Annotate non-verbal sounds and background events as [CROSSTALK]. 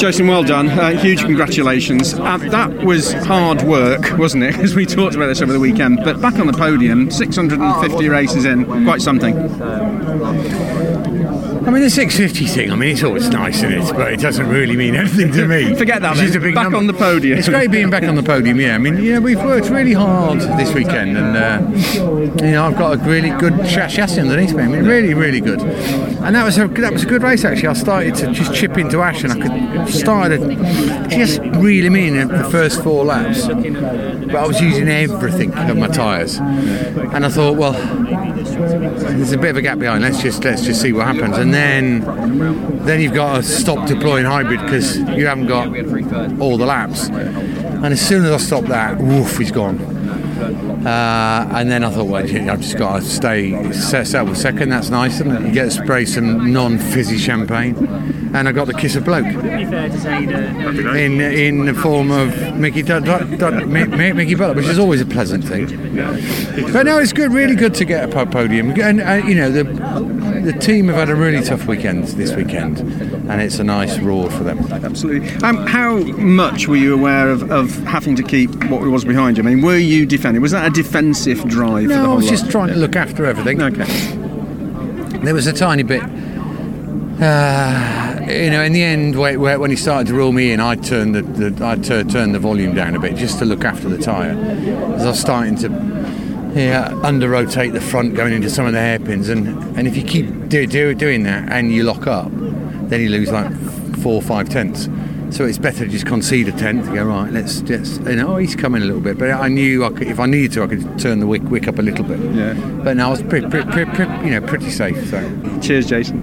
Jason, well done. Uh, huge congratulations. Uh, that was hard work, wasn't it? [LAUGHS] Because we talked about this over the weekend. But back on the podium, 650 races in, quite something. I mean, the 650 thing, I mean, it's always nice, isn't it? But it doesn't really mean [LAUGHS] anything to me. Forget that, It's a big Back number. on the podium. It's great being back on the podium, yeah. I mean, yeah, we've worked really hard this weekend, and, uh, you know, I've got a really good chassis underneath me. I mean, really, really good. And that was a that was a good race actually. I started to just chip into Ash, and I could started just reel him in the first four laps. But I was using everything of my tyres, and I thought, well, there's a bit of a gap behind. Let's just let's just see what happens, and then then you've got to stop deploying hybrid because you haven't got all the laps. And as soon as I stop that, woof, he's gone. Uh, and then I thought, well, yeah, I've just got to stay set settle second. That's nice, isn't it? You get to spray some non-fizzy champagne, and I got the kiss of bloke in in the form of Mickey Dud, Dud, Dud, Mi- Mi- Mickey Butler, which is always a pleasant thing. But no, it's good, really good to get a po- podium, and uh, you know the the team have had a really tough weekend this weekend, and it's a nice reward for them. Absolutely. Um, how much were you aware of, of having to keep what was behind you? I mean, were you defending? Was that a defensive drive? for the No, I was lot? just trying to look after everything. Okay. There was a tiny bit. Uh, you know, in the end, where, where, when he started to rule me in, I turned the, the I turned the volume down a bit just to look after the tyre, as I was starting to yeah, under rotate the front going into some of the hairpins, and, and if you keep do, do, doing that and you lock up, then you lose like four or five tenths. So it's better to just concede a tenth and go right. Let's just you know oh, he's coming a little bit, but I knew I could, if I needed to, I could turn the wick, wick up a little bit. Yeah. But no, I was pretty, pretty, pretty, pretty you know pretty safe. So. Cheers, Jason.